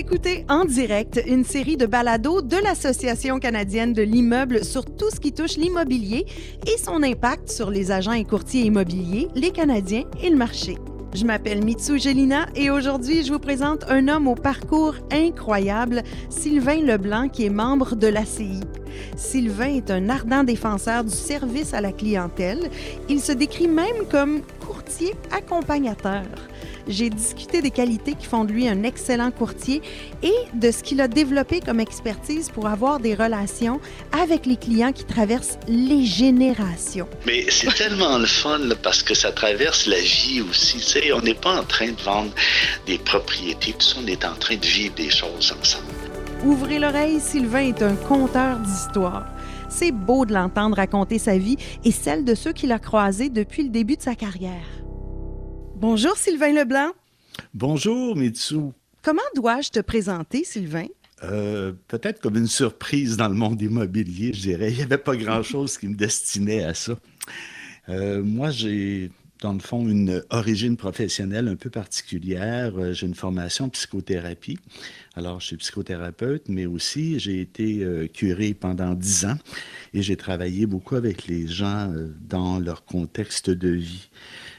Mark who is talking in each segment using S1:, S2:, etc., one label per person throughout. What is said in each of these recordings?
S1: écoutez en direct une série de balados de l'Association canadienne de l'immeuble sur tout ce qui touche l'immobilier et son impact sur les agents et courtiers immobiliers, les Canadiens et le marché. Je m'appelle Mitsu Gelina et aujourd'hui, je vous présente un homme au parcours incroyable, Sylvain Leblanc, qui est membre de l'ACI. Sylvain est un ardent défenseur du service à la clientèle. Il se décrit même comme courtier accompagnateur. J'ai discuté des qualités qui font de lui un excellent courtier et de ce qu'il a développé comme expertise pour avoir des relations avec les clients qui traversent les générations.
S2: Mais c'est tellement le fun parce que ça traverse la vie aussi. On n'est pas en train de vendre des propriétés, tout ça, on est en train de vivre des choses ensemble.
S1: Ouvrez l'oreille, Sylvain est un conteur d'histoires. C'est beau de l'entendre raconter sa vie et celle de ceux qu'il a croisés depuis le début de sa carrière. Bonjour Sylvain Leblanc.
S3: Bonjour Mitsu.
S1: Comment dois-je te présenter, Sylvain?
S3: Euh, peut-être comme une surprise dans le monde immobilier, je dirais. Il n'y avait pas grand-chose qui me destinait à ça. Euh, moi, j'ai, dans le fond, une origine professionnelle un peu particulière. Euh, j'ai une formation en psychothérapie. Alors, je suis psychothérapeute, mais aussi j'ai été curé pendant dix ans et j'ai travaillé beaucoup avec les gens dans leur contexte de vie.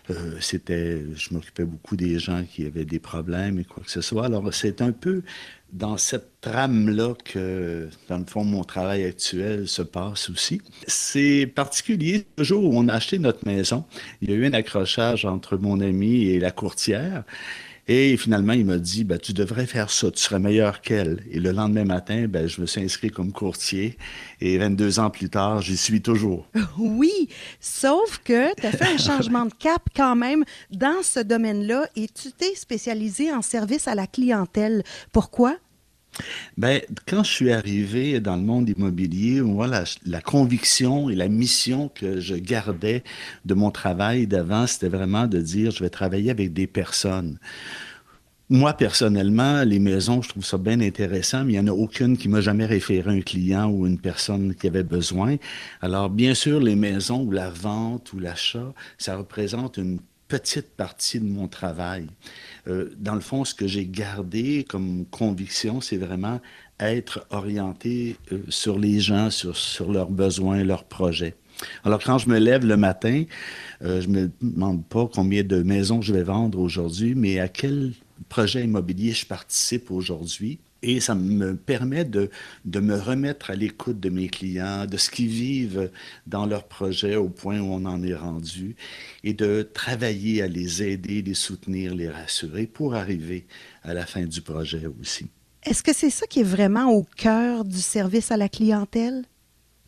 S3: Euh, c'était, je m'occupais beaucoup des gens qui avaient des problèmes et quoi que ce soit. Alors, c'est un peu dans cette trame-là que, dans le fond, mon travail actuel se passe aussi. C'est particulier. Le jour où on a acheté notre maison, il y a eu un accrochage entre mon ami et la courtière. Et finalement, il m'a dit, ben, tu devrais faire ça, tu serais meilleur qu'elle. Et le lendemain matin, ben, je me suis inscrit comme courtier. Et 22 ans plus tard, j'y suis toujours.
S1: Oui, sauf que tu as fait un changement de cap quand même dans ce domaine-là et tu t'es spécialisé en service à la clientèle. Pourquoi?
S3: Ben, quand je suis arrivé dans le monde immobilier, moi, la, conviction et la mission que je gardais de mon travail d'avant, c'était vraiment de dire, je vais travailler avec des personnes. Moi, personnellement, les maisons, je trouve ça bien intéressant, mais il n'y en a aucune qui m'a jamais référé un client ou une personne qui avait besoin. Alors, bien sûr, les maisons ou la vente ou l'achat, ça représente une petite partie de mon travail. Euh, dans le fond, ce que j'ai gardé comme conviction, c'est vraiment être orienté euh, sur les gens, sur, leurs besoins, leurs projets. Alors, quand je me lève le matin, euh, je ne me demande pas combien de maisons je vais vendre aujourd'hui, mais à quel projet immobilier je participe aujourd'hui et ça me permet de, de me remettre à l'écoute de mes clients, de ce qu'ils vivent dans leur projet au point où on en est rendu, et de travailler à les aider, les soutenir, les rassurer pour arriver à la fin du projet aussi.
S1: Est-ce que c'est ça qui est vraiment au cœur du service à la clientèle?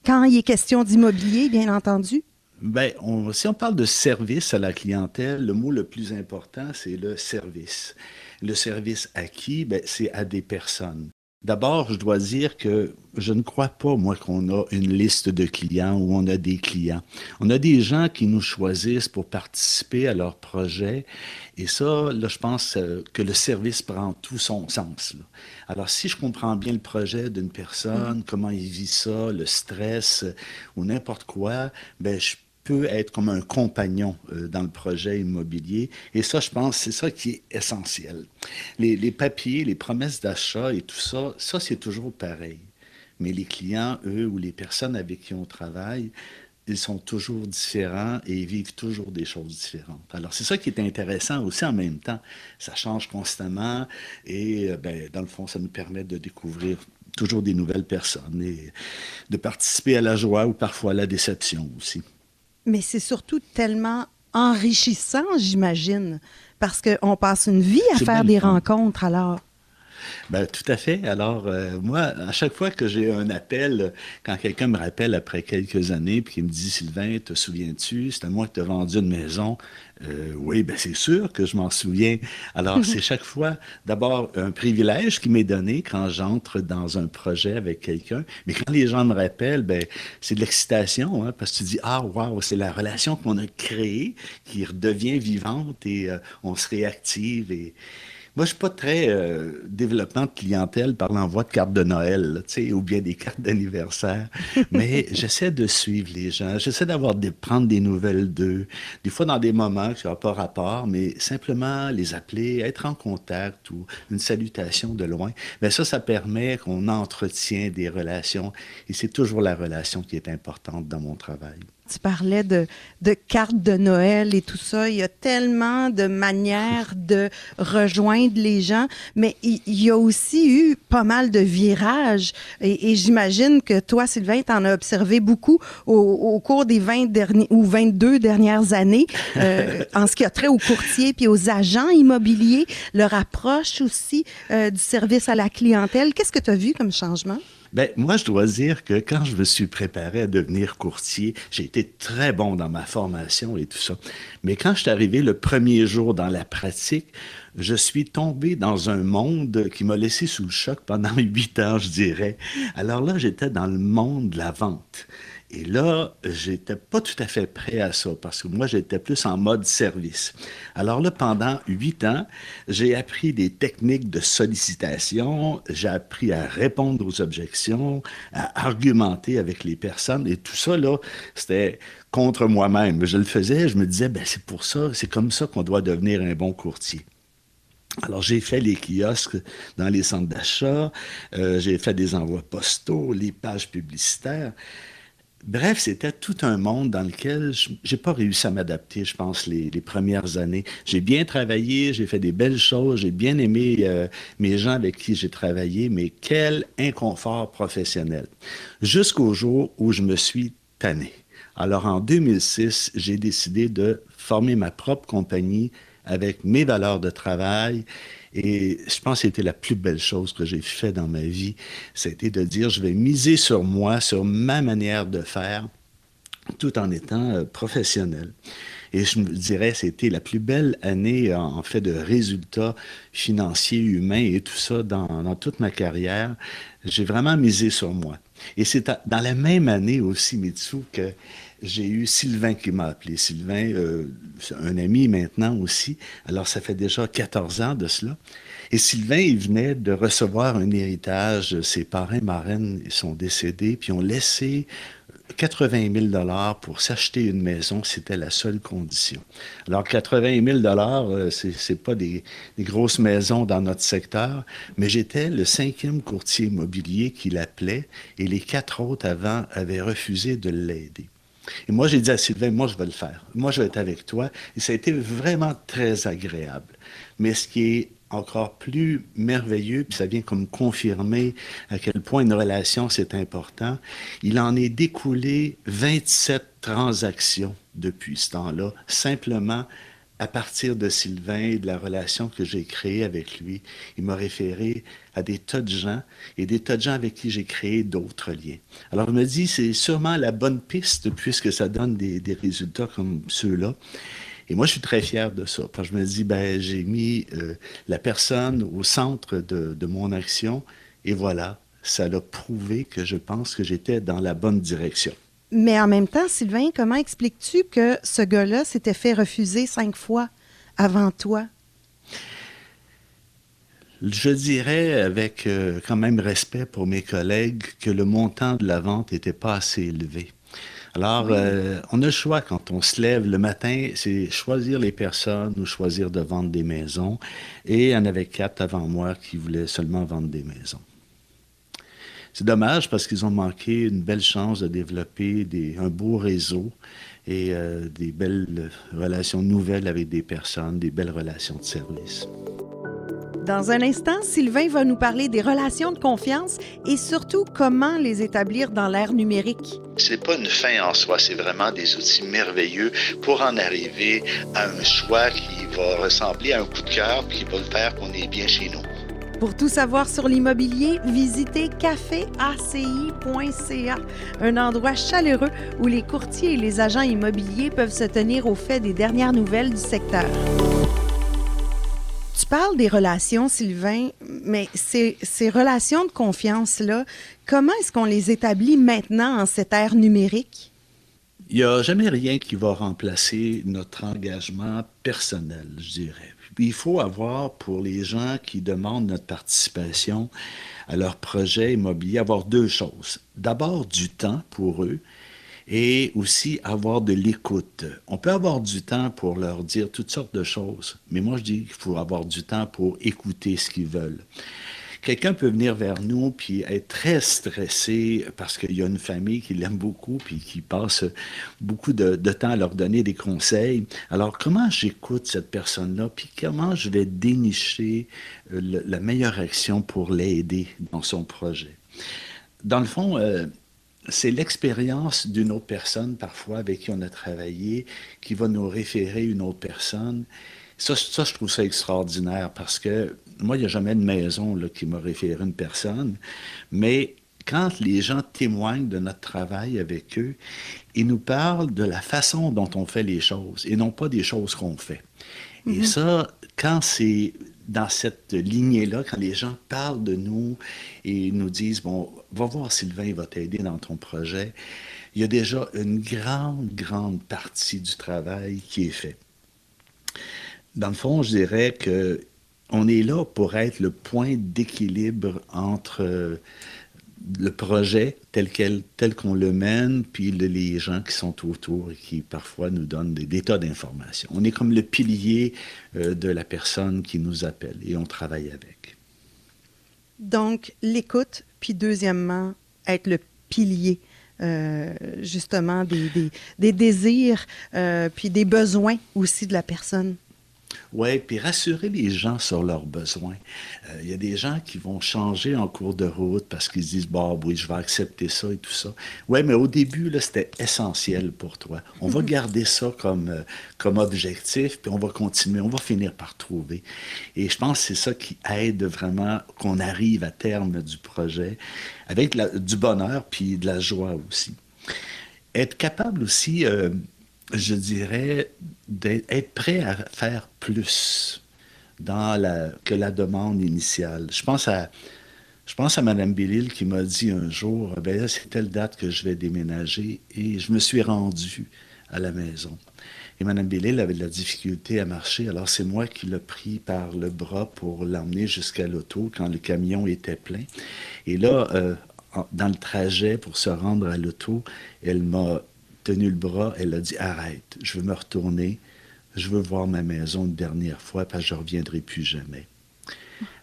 S1: Quand il est question d'immobilier, bien entendu?
S3: Bien, si on parle de service à la clientèle, le mot le plus important, c'est le service. Le service à qui? Ben, c'est à des personnes. D'abord, je dois dire que je ne crois pas, moi, qu'on a une liste de clients ou on a des clients. On a des gens qui nous choisissent pour participer à leur projet. Et ça, là, je pense euh, que le service prend tout son sens. Alors, si je comprends bien le projet d'une personne, mmh. comment il vit ça, le stress ou n'importe quoi, ben, je peut être comme un compagnon euh, dans le projet immobilier. Et ça, je pense, c'est ça qui est essentiel. Les, papiers, les promesses d'achat et tout ça, ça, c'est toujours pareil. Mais les clients, eux, ou les personnes avec qui on travaille, ils sont toujours différents et ils vivent toujours des choses différentes. Alors, c'est ça qui est intéressant aussi en même temps. Ça change constamment et, euh, ben, dans le fond, ça nous permet de découvrir toujours des nouvelles personnes et de participer à la joie ou parfois à la déception aussi.
S1: Mais c'est surtout tellement enrichissant, j'imagine, parce qu'on passe une vie à faire des rencontres alors.
S3: Ben, tout à fait. Alors, euh, moi, à chaque fois que j'ai un appel, quand quelqu'un me rappelle après quelques années, puis qu'il me dit Sylvain, te souviens-tu, c'est à moi que tu as vendu une maison. Euh, oui, ben c'est sûr que je m'en souviens. Alors, c'est chaque fois, d'abord, un privilège qui m'est donné quand j'entre dans un projet avec quelqu'un. Mais quand les gens me rappellent, ben, c'est de l'excitation, hein, parce que tu dis Ah, waouh, c'est la relation qu'on a créée qui redevient vivante et euh, on se réactive. Et, Moi, je suis pas très euh, développement de clientèle par l'envoi de cartes de Noël, tu sais, ou bien des cartes d'anniversaire. Mais j'essaie de suivre les gens. J'essaie d'avoir de prendre des nouvelles d'eux. Des fois dans des moments qui n'ont pas rapport, mais simplement les appeler, être en contact ou une salutation de loin. Mais ça, ça permet qu'on entretient des relations. Et c'est toujours la relation qui est importante dans mon travail.
S1: Tu parlais de, de, cartes de Noël et tout ça. Il y a tellement de manières de rejoindre les gens, mais il, y a aussi eu pas mal de virages. Et, j'imagine que toi, Sylvain, tu en as observé beaucoup au, cours des 20 derniers, ou 22 dernières années euh, en ce qui a trait aux courtiers puis aux agents immobiliers, leur approche aussi euh, du service à la clientèle. Qu'est-ce que tu as vu comme changement?
S3: Ben, moi, je dois dire que quand je me suis préparé à devenir courtier, j'ai été très bon dans ma formation et tout ça. Mais quand je suis arrivé le premier jour dans la pratique, je suis tombé dans un monde qui m'a laissé sous le choc pendant huit ans, je dirais. Alors là, j'étais dans le monde de la vente. Et là, j'étais pas tout à fait prêt à ça parce que moi, j'étais plus en mode service. Alors là, pendant huit ans, j'ai appris des techniques de sollicitation, j'ai appris à répondre aux objections, à argumenter avec les personnes et tout ça, là, c'était contre moi-même. Je le faisais, je me disais, ben, c'est pour ça, c'est comme ça qu'on doit devenir un bon courtier. Alors, j'ai fait les kiosques dans les centres d'achat, euh, j'ai fait des envois postaux, les pages publicitaires. Bref, c'était tout un monde dans lequel j'ai pas réussi à m'adapter, je pense, les, premières années. J'ai bien travaillé, j'ai fait des belles choses, j'ai bien aimé euh, mes gens avec qui j'ai travaillé, mais quel inconfort professionnel. Jusqu'au jour où je me suis tanné. Alors, en 2006, j'ai décidé de former ma propre compagnie avec mes valeurs de travail et je pense que c'était la plus belle chose que j'ai fait dans ma vie. C'était de dire, je vais miser sur moi, sur ma manière de faire, tout en étant euh, professionnel. Et je me dirais, c'était la plus belle année en fait de résultats financiers, humains et tout ça dans, dans toute ma carrière. J'ai vraiment misé sur moi. Et c'est dans la même année aussi, Mitsu, que j'ai eu Sylvain qui m'a appelé. Sylvain, euh, un ami maintenant aussi. Alors, ça fait déjà 14 ans de cela. Et Sylvain, il venait de recevoir un héritage. Ses parrains, marraines sont décédés, puis ont laissé 80 000 dollars pour s'acheter une maison, c'était la seule condition. Alors 80 000 dollars, euh, c'est pas des, des, grosses maisons dans notre secteur, mais j'étais le cinquième courtier immobilier qui l'appelait et les quatre autres avant avaient refusé de l'aider. Et moi, j'ai dit à Sylvain, moi, je vais le faire. Moi, je vais être avec toi. Et ça a été vraiment très agréable. Mais ce qui est encore plus merveilleux, puis ça vient comme confirmer à quel point une relation, c'est important, il en est découlé 27 transactions depuis ce temps-là, simplement à partir de Sylvain et de la relation que j'ai créée avec lui, il m'a référé à des tas de gens et des tas de gens avec qui j'ai créé d'autres liens. Alors, je me dis, c'est sûrement la bonne piste puisque ça donne des, résultats comme ceux-là. Et moi, je suis très fier de ça. Parce que je me dis, ben, j'ai mis euh, la personne au centre de, de mon action et voilà, ça l'a prouvé que je pense que j'étais dans la bonne direction.
S1: Mais en même temps, Sylvain, comment expliques-tu que ce gars-là s'était fait refuser cinq fois avant toi?
S3: Je dirais avec euh, quand même respect pour mes collègues que le montant de la vente n'était pas assez élevé. Alors, euh, on a le choix quand on se lève le matin, c'est choisir les personnes ou choisir de vendre des maisons. Et il y en avait quatre avant moi qui voulaient seulement vendre des maisons. C'est dommage parce qu'ils ont manqué une belle chance de développer un beau réseau et euh, des belles relations nouvelles avec des personnes, des belles relations de service.
S1: Dans un instant, Sylvain va nous parler des relations de confiance et surtout comment les établir dans l'ère numérique.
S2: C'est pas une fin en soi, c'est vraiment des outils merveilleux pour en arriver à un choix qui va ressembler à un coup de cœur qui va le faire qu'on est bien chez nous.
S1: Pour tout savoir sur l'immobilier, visitez caféaci.ca, un endroit chaleureux où les courtiers et les agents immobiliers peuvent se tenir au fait des dernières nouvelles du secteur. Tu parles des relations, Sylvain, mais ces, ces relations de confiance-là, comment est-ce qu'on les établit maintenant en cette ère numérique?
S3: Il n'y a jamais rien qui va remplacer notre engagement personnel, je dirais. Il faut avoir pour les gens qui demandent notre participation à leur projet immobilier, avoir deux choses. D'abord, du temps pour eux et aussi avoir de l'écoute. On peut avoir du temps pour leur dire toutes sortes de choses, mais moi je dis qu'il faut avoir du temps pour écouter ce qu'ils veulent. Quelqu'un peut venir vers nous puis être très stressé parce qu'il y a une famille qui l'aime beaucoup puis qui passe beaucoup de, temps à leur donner des conseils. Alors, comment j'écoute cette personne-là puis comment je vais dénicher euh, la meilleure action pour l'aider dans son projet? Dans le fond, euh, c'est l'expérience d'une autre personne, parfois, avec qui on a travaillé, qui va nous référer une autre personne. Ça, ça je trouve ça extraordinaire parce que moi, il n'y a jamais de maison là, qui m'a référé une personne, mais quand les gens témoignent de notre travail avec eux, ils nous parlent de la façon dont on fait les choses et non pas des choses qu'on fait. Et mm-hmm. ça, quand c'est dans cette lignée-là, quand les gens parlent de nous et nous disent, bon, va voir Sylvain, il va t'aider dans ton projet, il y a déjà une grande, grande partie du travail qui est fait. Dans le fond, je dirais que on est là pour être le point d'équilibre entre euh, le projet tel tel qu'on le mène, puis les gens qui sont autour et qui parfois nous donnent des, tas d'informations. On est comme le pilier euh, de la personne qui nous appelle et on travaille avec.
S1: Donc, l'écoute, puis deuxièmement, être le pilier. Euh, justement des, des, désirs, puis des besoins aussi de la personne.
S3: Oui, puis rassurer les gens sur leurs besoins. Euh, il y a des gens qui vont changer en cours de route parce qu'ils disent, bah oui, je vais accepter ça et tout ça. Oui, mais au début, là, c'était essentiel pour toi. On va mhm. garder ça comme, euh, comme objectif, puis on va continuer, on va finir par trouver. Et je pense que c'est ça qui aide vraiment qu'on arrive à terme du projet avec du bonheur puis de la joie aussi. Être capable aussi... Euh, je dirais, d'être prêt à faire plus dans la, que la demande initiale. Je pense à, je pense à Mme Bellil qui m'a dit un jour, ben c'est telle date que je vais déménager, et je me suis rendu à la maison. Et Mme Bellil avait de la difficulté à marcher, alors c'est moi qui l'ai pris par le bras pour l'emmener jusqu'à l'auto quand le camion était plein. Et là, euh, dans le trajet pour se rendre à l'auto, elle m'a tenu le bras, elle a dit Arrête, je veux me retourner, je veux voir ma maison une dernière fois parce que je ne reviendrai plus jamais.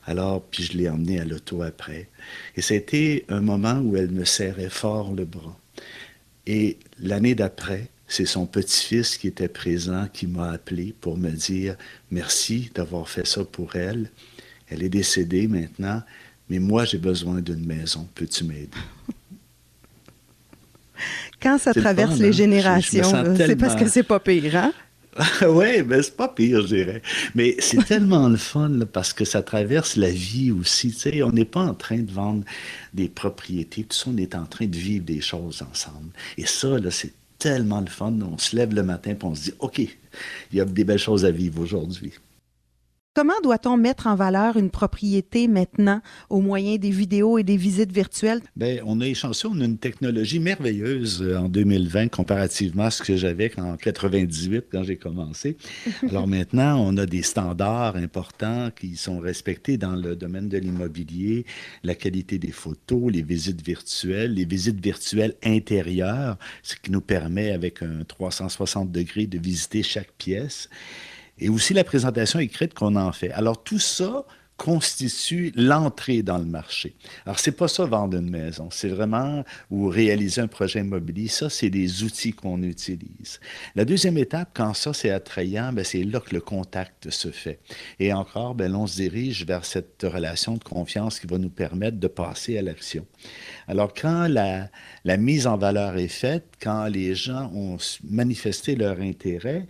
S3: Alors, puis je l'ai emmenée à l'auto après. Et c'était un moment où elle me serrait fort le bras. Et l'année d'après, c'est son petit-fils qui était présent qui m'a appelé pour me dire merci d'avoir fait ça pour elle. Elle est décédée maintenant, mais moi j'ai besoin d'une maison. Peux-tu m'aider?
S1: Quand ça traverse les hein? générations, c'est parce que c'est pas pire, hein?
S3: oui, mais c'est pas pire, je dirais. Mais c'est tellement le fun parce que ça traverse la vie aussi. on n'est pas en train de vendre des propriétés, tout ça, on est en train de vivre des choses ensemble. Et ça, c'est tellement le fun. On se lève le matin et on se dit, OK, il y a des belles choses à vivre aujourd'hui.
S1: Comment doit-on mettre en valeur une propriété maintenant au moyen des vidéos et des visites virtuelles?
S3: Bien, on a échangé, on a une technologie merveilleuse euh, en 2020 comparativement à ce que j'avais en 98 quand j'ai commencé. Alors maintenant, on a des standards importants qui sont respectés dans le domaine de l'immobilier, la qualité des photos, les visites virtuelles, les visites virtuelles intérieures, ce qui nous permet avec un 360 degrés de visiter chaque pièce et aussi la présentation écrite qu'on en fait. Alors tout ça constitue l'entrée dans le marché. Alors c'est pas ça vendre une maison, c'est vraiment ou réaliser un projet immobilier, ça c'est des outils qu'on utilise. La deuxième étape quand ça c'est attrayant, ben, c'est là que le contact se fait. Et encore ben, on se dirige vers cette relation de confiance qui va nous permettre de passer à l'action. Alors quand la mise en valeur est faite, quand les gens ont manifesté leur intérêt,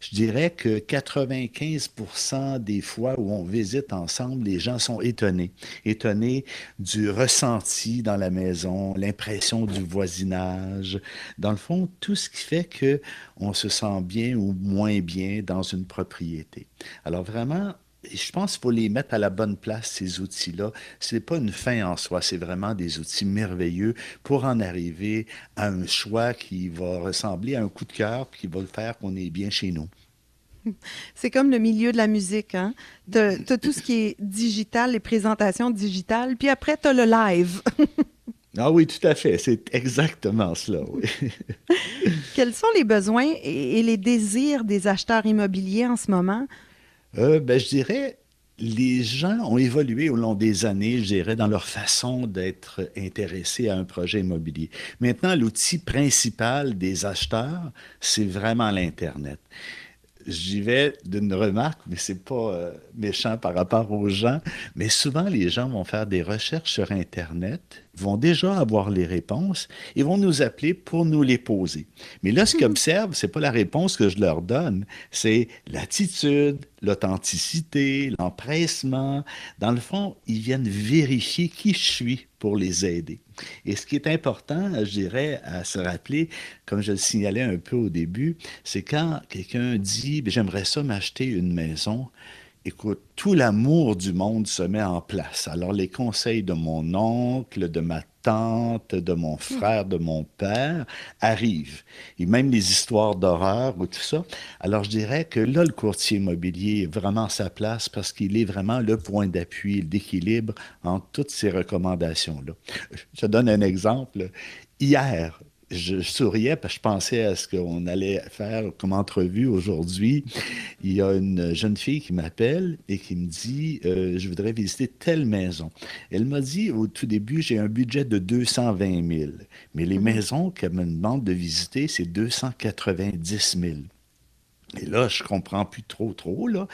S3: je dirais que 95% des fois où on visite ensemble, les gens sont étonnés. Étonnés du ressenti dans la maison, l'impression du voisinage. Dans le fond, tout ce qui fait que on se sent bien ou moins bien dans une propriété. Alors vraiment, je pense qu'il faut les mettre à la bonne place, ces outils-là. Ce n'est pas une fin en soi, c'est vraiment des outils merveilleux pour en arriver à un choix qui va ressembler à un coup de cœur, qui va faire qu'on est bien chez nous.
S1: C'est comme le milieu de la musique. Hein? Tu as, tout ce qui est digital, les présentations digitales, puis après, tu as le live.
S3: ah oui, tout à fait. C'est exactement cela. Oui.
S1: Quels sont les besoins et, les désirs des acheteurs immobiliers en ce moment?
S3: Euh, ben, je dirais, les gens ont évolué au long des années, je dirais, dans leur façon d'être intéressés à un projet immobilier. Maintenant, l'outil principal des acheteurs, c'est vraiment l'Internet j'y vais d'une remarque, mais c'est pas euh, méchant par rapport aux gens. Mais souvent, les gens vont faire des recherches sur Internet, vont déjà avoir les réponses et vont nous appeler pour nous les poser. Mais là, ce qu'ils observent, c'est pas la réponse que je leur donne, c'est l'attitude, l'authenticité, l'empressement. Dans le fond, ils viennent vérifier qui je suis pour les aider. Et ce qui est important, je dirais, à se rappeler, comme je le signalais un peu au début, c'est quand quelqu'un dit ben, J'aimerais ça m'acheter une maison. Écoute, tout l'amour du monde se met en place. Alors, les conseils de mon oncle, de ma tante, de mon frère, de mon père arrivent. Et même les histoires d'horreur ou tout ça. Alors, je dirais que là, le courtier immobilier est vraiment à sa place parce qu'il est vraiment le point d'appui, d'équilibre entre toutes ces recommandations-là. Je donne un exemple. Hier, je souriais parce que je pensais à ce qu'on allait faire comme entrevue aujourd'hui. Il y a une jeune fille qui m'appelle et qui me dit euh, Je voudrais visiter telle maison. Elle m'a dit au tout début J'ai un budget de 220 000, mais les mhm. maisons qu'elle me demande de visiter, c'est 290 000. Et là, je comprends plus trop, trop, là.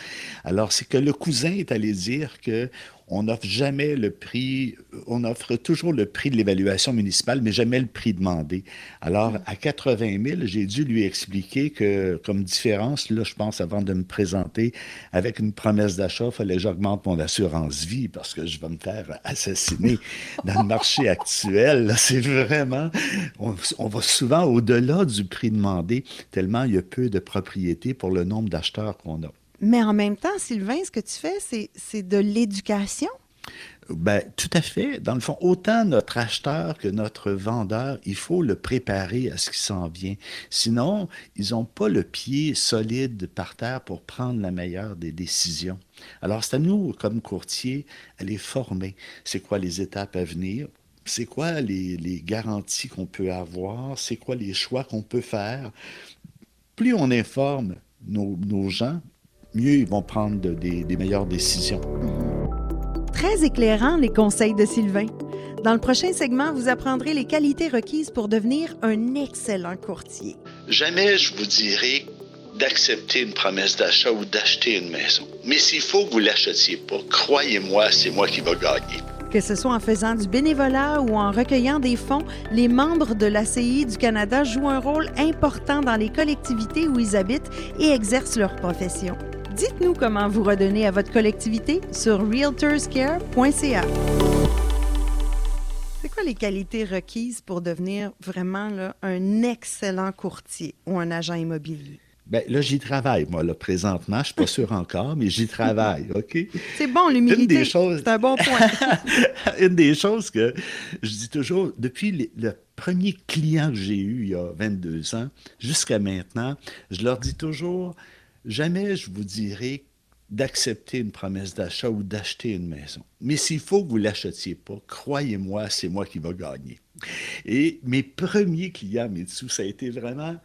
S3: Alors, c'est que le cousin est allé dire que on n'offre jamais le prix, on offre toujours le prix de l'évaluation municipale, mais jamais le prix demandé. Alors, à 80 000, j'ai dû lui expliquer que, comme différence, là, je pense, avant de me présenter avec une promesse d'achat, il fallait que j'augmente mon assurance vie parce que je vais me faire assassiner dans le marché actuel. C'est vraiment, on, on, va souvent au-delà du prix demandé, tellement il y a peu de propriétés pour le nombre d'acheteurs qu'on a.
S1: Mais en même temps, Sylvain, ce que tu fais, c'est de l'éducation?
S3: Ben, tout à fait. Dans le fond, autant notre acheteur que notre vendeur, il faut le préparer à ce qui s'en vient. Sinon, ils n'ont pas le pied solide par terre pour prendre la meilleure des décisions. Alors, c'est à nous, comme courtier, à former. C'est quoi les étapes à venir? C'est quoi les, les garanties qu'on peut avoir? C'est quoi les choix qu'on peut faire? Plus on informe nos, nos gens, mieux ils vont prendre des, meilleures décisions.
S1: Très éclairant, les conseils de Sylvain. Dans le prochain segment, vous apprendrez les qualités requises pour devenir un excellent courtier.
S2: Jamais je vous dirai d'accepter une promesse d'achat ou d'acheter une maison. Mais s'il faut que vous l'achetiez pas, croyez-moi, c'est moi qui vais gagner.
S1: Que ce soit en faisant du bénévolat ou en recueillant des fonds, les membres de l'ACI du Canada jouent un rôle important dans les collectivités où ils habitent et exercent leur profession. Dites-nous comment vous redonnez à votre collectivité sur realtorscare.ca. C'est quoi les qualités requises pour devenir vraiment un excellent courtier ou un agent immobilier?
S3: Bien, là, j'y travaille, moi, là, présentement. Je ne suis pas sûr encore, mais j'y travaille, OK?
S1: C'est bon, l'humilité, c'est un bon point.
S3: une des choses que je dis toujours, depuis le premier client que j'ai eu il y a 22 ans jusqu'à maintenant, je leur dis toujours, Jamais je vous dirai d'accepter une promesse d'achat ou d'acheter une maison. Mais s'il faut que vous ne l'achetiez pas, croyez-moi, c'est moi qui vais gagner. Et mes premiers clients Mitsu, ça a été vraiment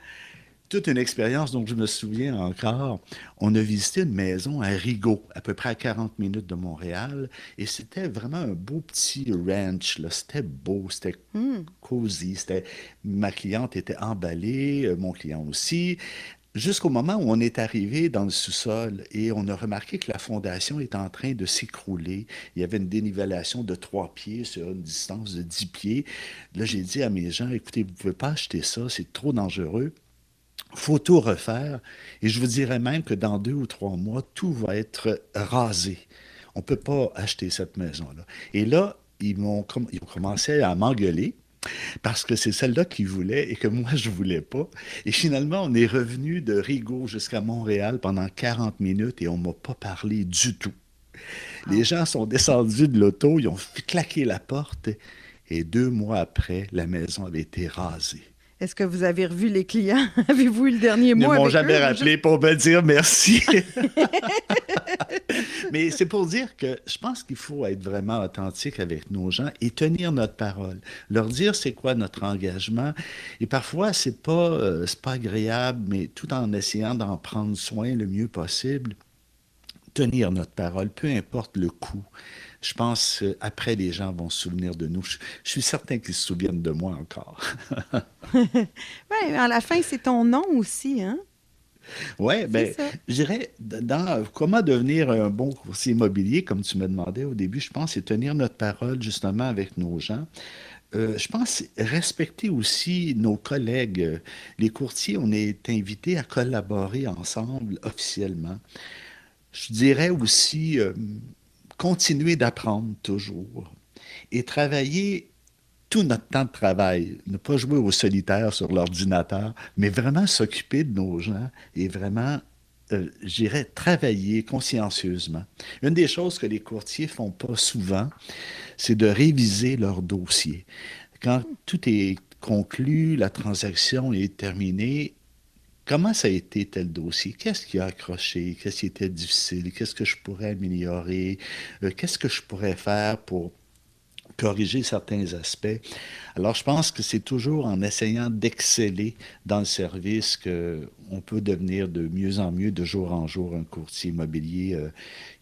S3: toute une expérience dont je me souviens encore. On a visité une maison à Rigaud, à peu près à 40 minutes de Montréal, et c'était vraiment un beau petit ranch. C'était beau, c'était hmm. cosy. Ma cliente était emballée, euh, mon client aussi. Jusqu'au moment où on est arrivé dans le sous-sol et on a remarqué que la fondation est en train de s'écrouler. Il y avait une dénivellation de trois pieds sur une distance de dix pieds. Là, j'ai dit à mes gens, écoutez, vous ne pouvez pas acheter ça, c'est trop dangereux. faut tout refaire. Et je vous dirais même que dans deux ou trois mois, tout va être rasé. On ne peut pas acheter cette maison-là. Et là, ils, m'ont, ils ont commencé à m'engueuler parce que c'est celle-là qu'ils voulaient et que moi, je voulais pas. Et finalement, on est revenu de Rigaud jusqu'à Montréal pendant 40 minutes et on m'a pas parlé du tout. Les ah. gens sont descendus de l'auto, ils ont claqué la porte et deux mois après, la maison avait été rasée.
S1: Est-ce que vous avez revu les clients? Avez-vous eu le dernier mot?
S3: Ils ne m'ont jamais rappelé pour me dire merci. Mais c'est pour dire que je pense qu'il faut être vraiment authentique avec nos gens et tenir notre parole. Leur dire c'est quoi notre engagement. Et parfois, c'est pas, euh, pas agréable, mais tout en essayant d'en prendre soin le mieux possible, tenir notre parole, peu importe le coût je pense après les gens vont se souvenir de nous. Je, suis certain qu'ils se souviennent de moi encore.
S1: oui, à la fin, c'est ton nom aussi, hein?
S3: Oui, bien, je dirais, dans comment devenir un bon courtier immobilier, comme tu me demandais au début, je pense, c'est tenir notre parole justement avec nos gens. Euh, je pense respecter aussi nos collègues. Les courtiers, on est invités à collaborer ensemble officiellement. Je dirais aussi euh, continuer d'apprendre toujours et travailler tout notre temps de travail, ne pas jouer au solitaire sur l'ordinateur, mais vraiment s'occuper de nos gens et vraiment, euh, j'irais, travailler consciencieusement. Une des choses que les courtiers font pas souvent, c'est de réviser leur dossier. Quand tout est conclu, la transaction est terminée, Comment ça a été tel dossier? Qu'est-ce qui a accroché? Qu'est-ce qui était difficile? Qu'est-ce que je pourrais améliorer? Euh, qu'est-ce que je pourrais faire pour corriger certains aspects? Alors, je pense que c'est toujours en essayant d'exceller dans le service qu'on peut devenir de mieux en mieux, de jour en jour, un courtier immobilier euh,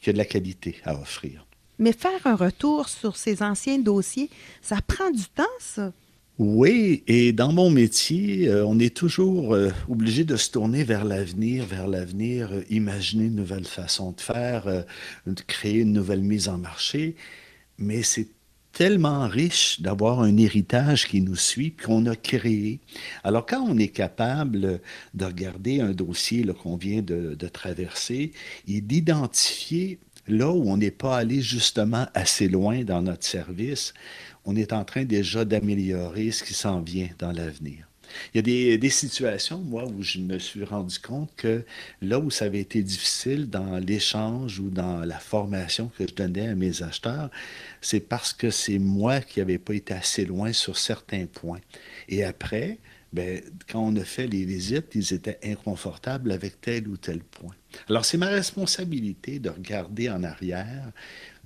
S3: qui a de la qualité à offrir.
S1: Mais faire un retour sur ces anciens dossiers, ça prend du temps, ça?
S3: Oui, et dans mon métier, euh, on est toujours euh, obligé de se tourner vers l'avenir, vers l'avenir, euh, imaginer une nouvelle façon de faire, de créer une nouvelle mise en marché. Mais c'est tellement riche d'avoir un héritage qui nous suit, qu'on a créé. Alors, quand on est capable de regarder un dossier qu'on vient de, de traverser et d'identifier là où on n'est pas allé justement assez loin dans notre service, on est en train déjà d'améliorer ce qui s'en vient dans l'avenir. Il y a des, situations, moi, où je me suis rendu compte que là où ça avait été difficile dans l'échange ou dans la formation que je donnais à mes acheteurs, c'est parce que c'est moi qui n'avais pas été assez loin sur certains points. Et après, ben, quand on a fait les visites, ils étaient inconfortables avec tel ou tel point. Alors, c'est ma responsabilité de regarder en arrière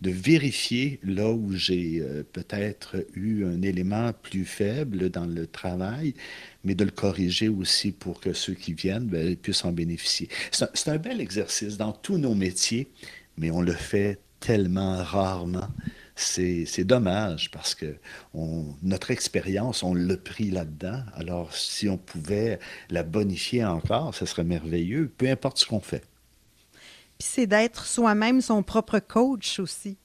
S3: de vérifier là où j'ai euh, peut-être eu un élément plus faible dans le travail, mais de le corriger aussi pour que ceux qui viennent ben, puissent en bénéficier. C'est un, bel exercice dans tous nos métiers, mais on le fait tellement rarement. C'est dommage parce que notre expérience, on l'a pris là-dedans. Alors, si on pouvait la bonifier encore, ce serait merveilleux, peu importe ce qu'on fait
S1: c'est d'être soi-même son propre coach aussi,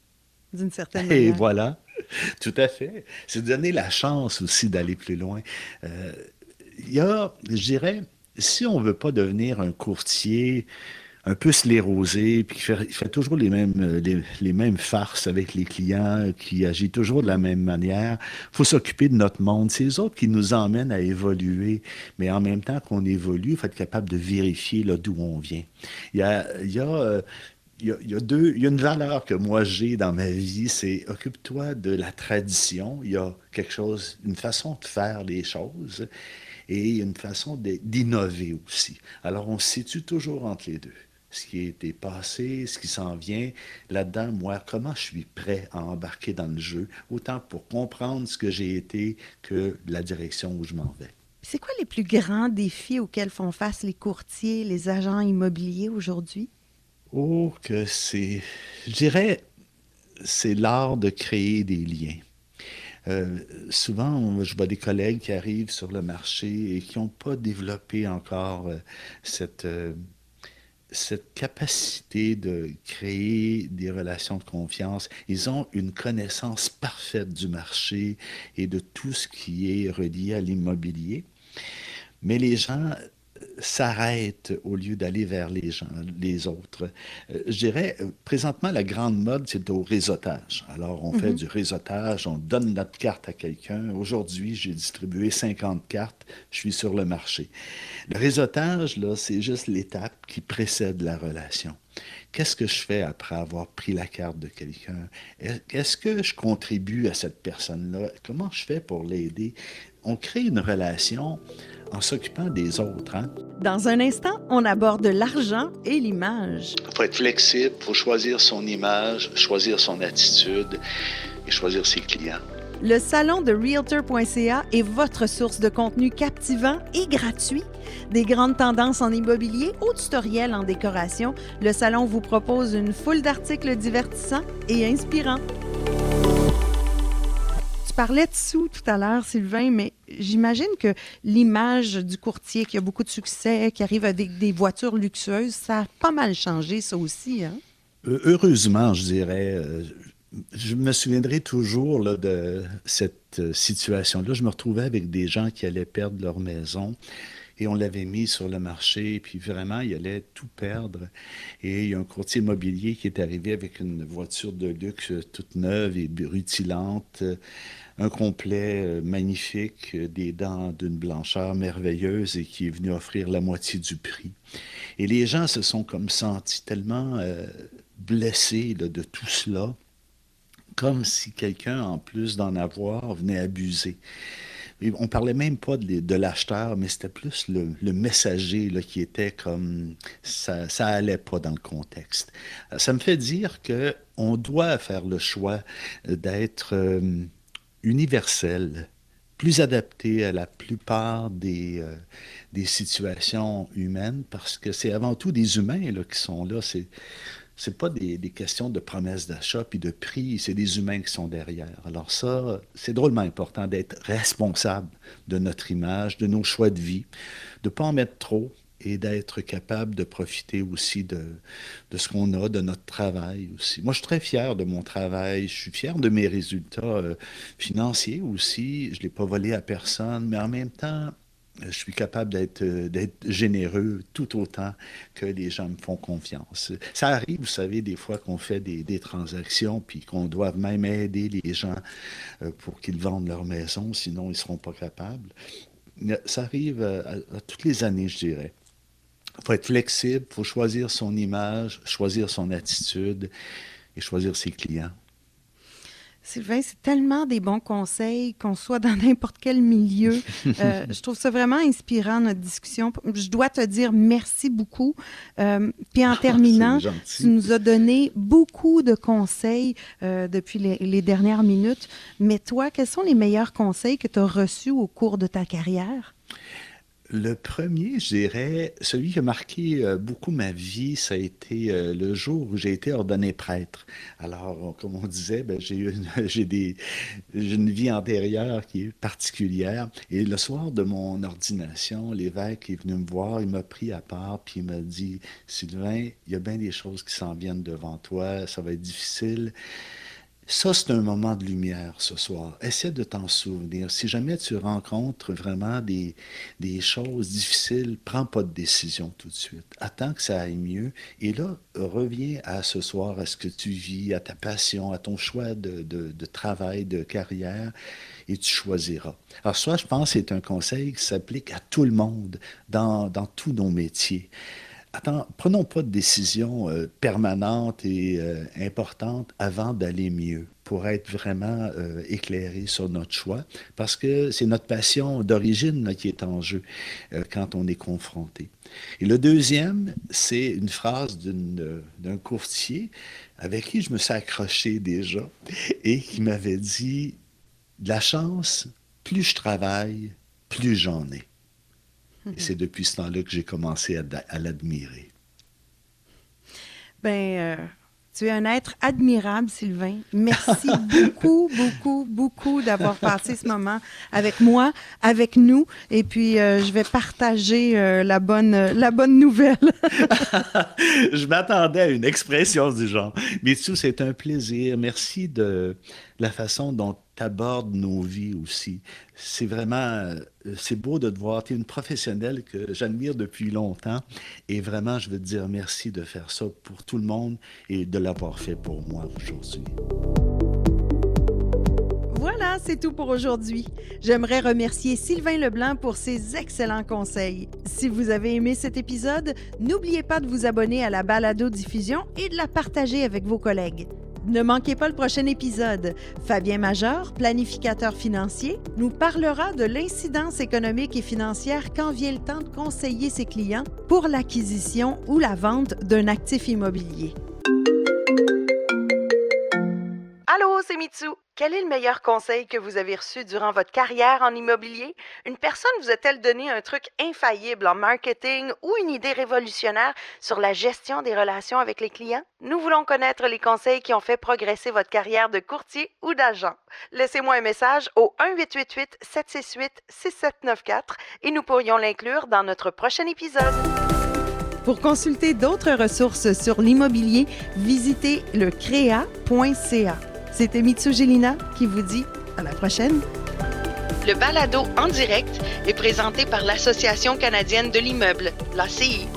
S1: d'une certaine manière.
S3: Et voilà, tout à fait. C'est donner la chance aussi d'aller plus loin. Euh, il y a, je dirais, si on ne veut pas devenir un courtier un peu sclérosé, puis qui fait, toujours les mêmes, euh, les, mêmes farces avec les clients, qui agit toujours de la même manière. Il faut s'occuper de notre monde. C'est les autres qui nous emmènent à évoluer, mais en même temps qu'on évolue, il faut être capable de vérifier d'où on vient. Il y a, il y a euh, il y, a, deux, il y a une valeur que moi j'ai dans ma vie, c'est occupe-toi de la tradition. Il y a quelque chose, une façon de faire les choses et une façon d'innover aussi. Alors on se situe toujours entre les deux ce qui a été passé, ce qui s'en vient. Là-dedans, moi, comment je suis prêt à embarquer dans le jeu, autant pour comprendre ce que j'ai été que la direction où je m'en vais.
S1: C'est quoi les plus grands défis auxquels font face les courtiers, les agents immobiliers aujourd'hui?
S3: Oh, que c'est, je dirais, c'est l'art de créer des liens. Euh, souvent, je vois des collègues qui arrivent sur le marché et qui n'ont pas développé encore euh, cette, euh, cette capacité de créer des relations de confiance, ils ont une connaissance parfaite du marché et de tout ce qui est relié à l'immobilier. Mais les gens s'arrête au lieu d'aller vers les gens, les autres. Euh, je dirais, euh, présentement, la grande mode, c'est au réseautage. Alors, on fait mhm. du réseautage, on donne notre carte à quelqu'un. Aujourd'hui, j'ai distribué 50 cartes, je suis sur le marché. Le réseautage, là, c'est juste l'étape qui précède la relation. Qu'est-ce que je fais après avoir pris la carte de quelqu'un? Est-ce que je contribue à cette personne-là? Comment je fais pour l'aider? On crée une relation en s'occupant des autres. Hein?
S1: Dans un instant, on aborde l'argent et l'image.
S2: Il faut être flexible, il faut choisir son image, choisir son attitude et choisir ses clients.
S1: Le salon de Realtor.ca est votre source de contenu captivant et gratuit. Des grandes tendances en immobilier au tutoriel en décoration, le salon vous propose une foule d'articles divertissants et inspirants parlais de sous tout à l'heure, Sylvain, mais j'imagine que l'image du courtier qui a beaucoup de succès, qui arrive avec des voitures luxueuses, ça a pas mal changé, ça aussi. Hein?
S3: Heureusement, je dirais. Euh, je me souviendrai toujours de cette euh, situation-là. Je me retrouvais avec des gens qui allaient perdre leur maison et on l'avait mis sur le marché, puis vraiment, il allait tout perdre. Et il y a un courtier immobilier qui est arrivé avec une voiture de luxe toute neuve et rutilante, un complet euh, magnifique, euh, des dents d'une blancheur merveilleuse et qui est venu offrir la moitié du prix. Et les gens se sont comme sentis tellement euh, blessés de tout cela, comme si quelqu'un, en plus d'en avoir, venait abuser. On on parlait même pas de, l'acheteur, mais c'était plus le, messager là, qui était comme ça, ça allait pas dans le contexte. Ça me fait dire que on doit faire le choix d'être universel, plus adapté à la plupart des, euh, des situations humaines, parce que c'est avant tout des humains là, qui sont là. C'est c'est pas des, des, questions de promesses d'achat puis de prix, c'est des humains qui sont derrière. Alors ça, c'est drôlement important d'être responsable de notre image, de nos choix de vie, de ne pas en mettre trop, et d'être capable de profiter aussi de, de ce qu'on a, de notre travail aussi. Moi, je suis très fier de mon travail, je suis fier de mes résultats euh, financiers aussi. Je ne l'ai pas volé à personne, mais en même temps, je suis capable d'être, euh, d'être généreux tout autant que les gens me font confiance. Ça arrive, vous savez, des fois qu'on fait des, des transactions, puis qu'on doit même aider les gens euh, pour qu'ils vendent leur maison, sinon ils ne seront pas capables. Ça arrive à toutes les années, je dirais. Il faut être flexible, il faut choisir son image, choisir son attitude et choisir ses clients.
S1: Sylvain, c'est tellement des bons conseils, qu'on soit dans n'importe quel milieu. Euh, je trouve ça vraiment inspirant, notre discussion. Je dois te dire merci beaucoup. Euh, puis en terminant, tu nous as donné beaucoup de conseils euh, depuis les, les, dernières minutes. Mais toi, quels sont les meilleurs conseils que tu as reçus au cours de ta carrière?
S3: Le premier, je dirais, celui qui a marqué euh, beaucoup ma vie, ça a été euh, le jour où j'ai été ordonné prêtre. Alors, comme on disait, ben, j'ai une, j'ai une vie antérieure qui est particulière. Et le soir de mon ordination, l'évêque est venu me voir, il m'a pris à part, puis il m'a dit, Sylvain, il y a bien des choses qui s'en viennent devant toi, ça va être difficile. Ça, c'est un moment de lumière ce soir. Essaie de t'en souvenir. Si jamais tu rencontres vraiment des, choses difficiles, prends pas de décision tout de suite. Attends que ça aille mieux. Et là, reviens à ce soir, à ce que tu vis, à ta passion, à ton choix de, travail, de carrière, et tu choisiras. Alors, ça, je pense, c'est un conseil qui s'applique à tout le monde dans tous nos métiers attends, prenons pas de décision euh, permanente et euh, importante avant d'aller mieux pour être vraiment euh, éclairé sur notre choix, parce que c'est notre passion d'origine qui est en jeu quand on est confronté. Et le deuxième, c'est une phrase d'un courtier avec qui je me suis accroché déjà et qui m'avait dit, de la chance, plus je travaille, plus j'en ai. Et c'est depuis ce temps-là que j'ai commencé à, l'admirer.
S1: Ben, euh, tu es un être admirable, Sylvain. Merci beaucoup, beaucoup, beaucoup d'avoir passé ce moment avec moi, avec nous. Et puis, euh, je vais partager euh, la, bonne, la bonne nouvelle.
S3: je m'attendais à une expression du genre. Mais tout, c'est un plaisir. Merci de la façon dont abordes nos vies aussi. C'est vraiment, euh, c'est beau de te voir. Tu es une professionnelle que j'admire depuis longtemps. Et vraiment, je veux te dire merci de faire ça pour tout le monde et de l'avoir fait pour moi aujourd'hui.
S1: Voilà, c'est tout pour aujourd'hui. J'aimerais remercier Sylvain Leblanc pour ses excellents conseils. Si vous avez aimé cet épisode, n'oubliez pas de vous abonner à la balado diffusion et de la partager avec vos collègues. Ne manquez pas le prochain épisode. Fabien Major, planificateur financier, nous parlera de l'incidence économique et financière quand vient le temps de conseiller ses clients pour l'acquisition ou la vente d'un actif immobilier. C'est Mitsu. Quel est le meilleur conseil que vous avez reçu durant votre carrière en immobilier? Une personne vous a-t-elle donné un truc infaillible en marketing ou une idée révolutionnaire sur la gestion des relations avec les clients? Nous voulons connaître les conseils qui ont fait progresser votre carrière de courtier ou d'agent. Laissez-moi un message au 1-888-768-6794 et nous pourrions l'inclure dans notre prochain épisode. Pour consulter d'autres ressources sur l'immobilier, visitez le créa.ca. C'était Mitsu Gelina qui vous dit à la prochaine. Le balado en direct est présenté par l'Association canadienne de l'immeuble, l'ACI.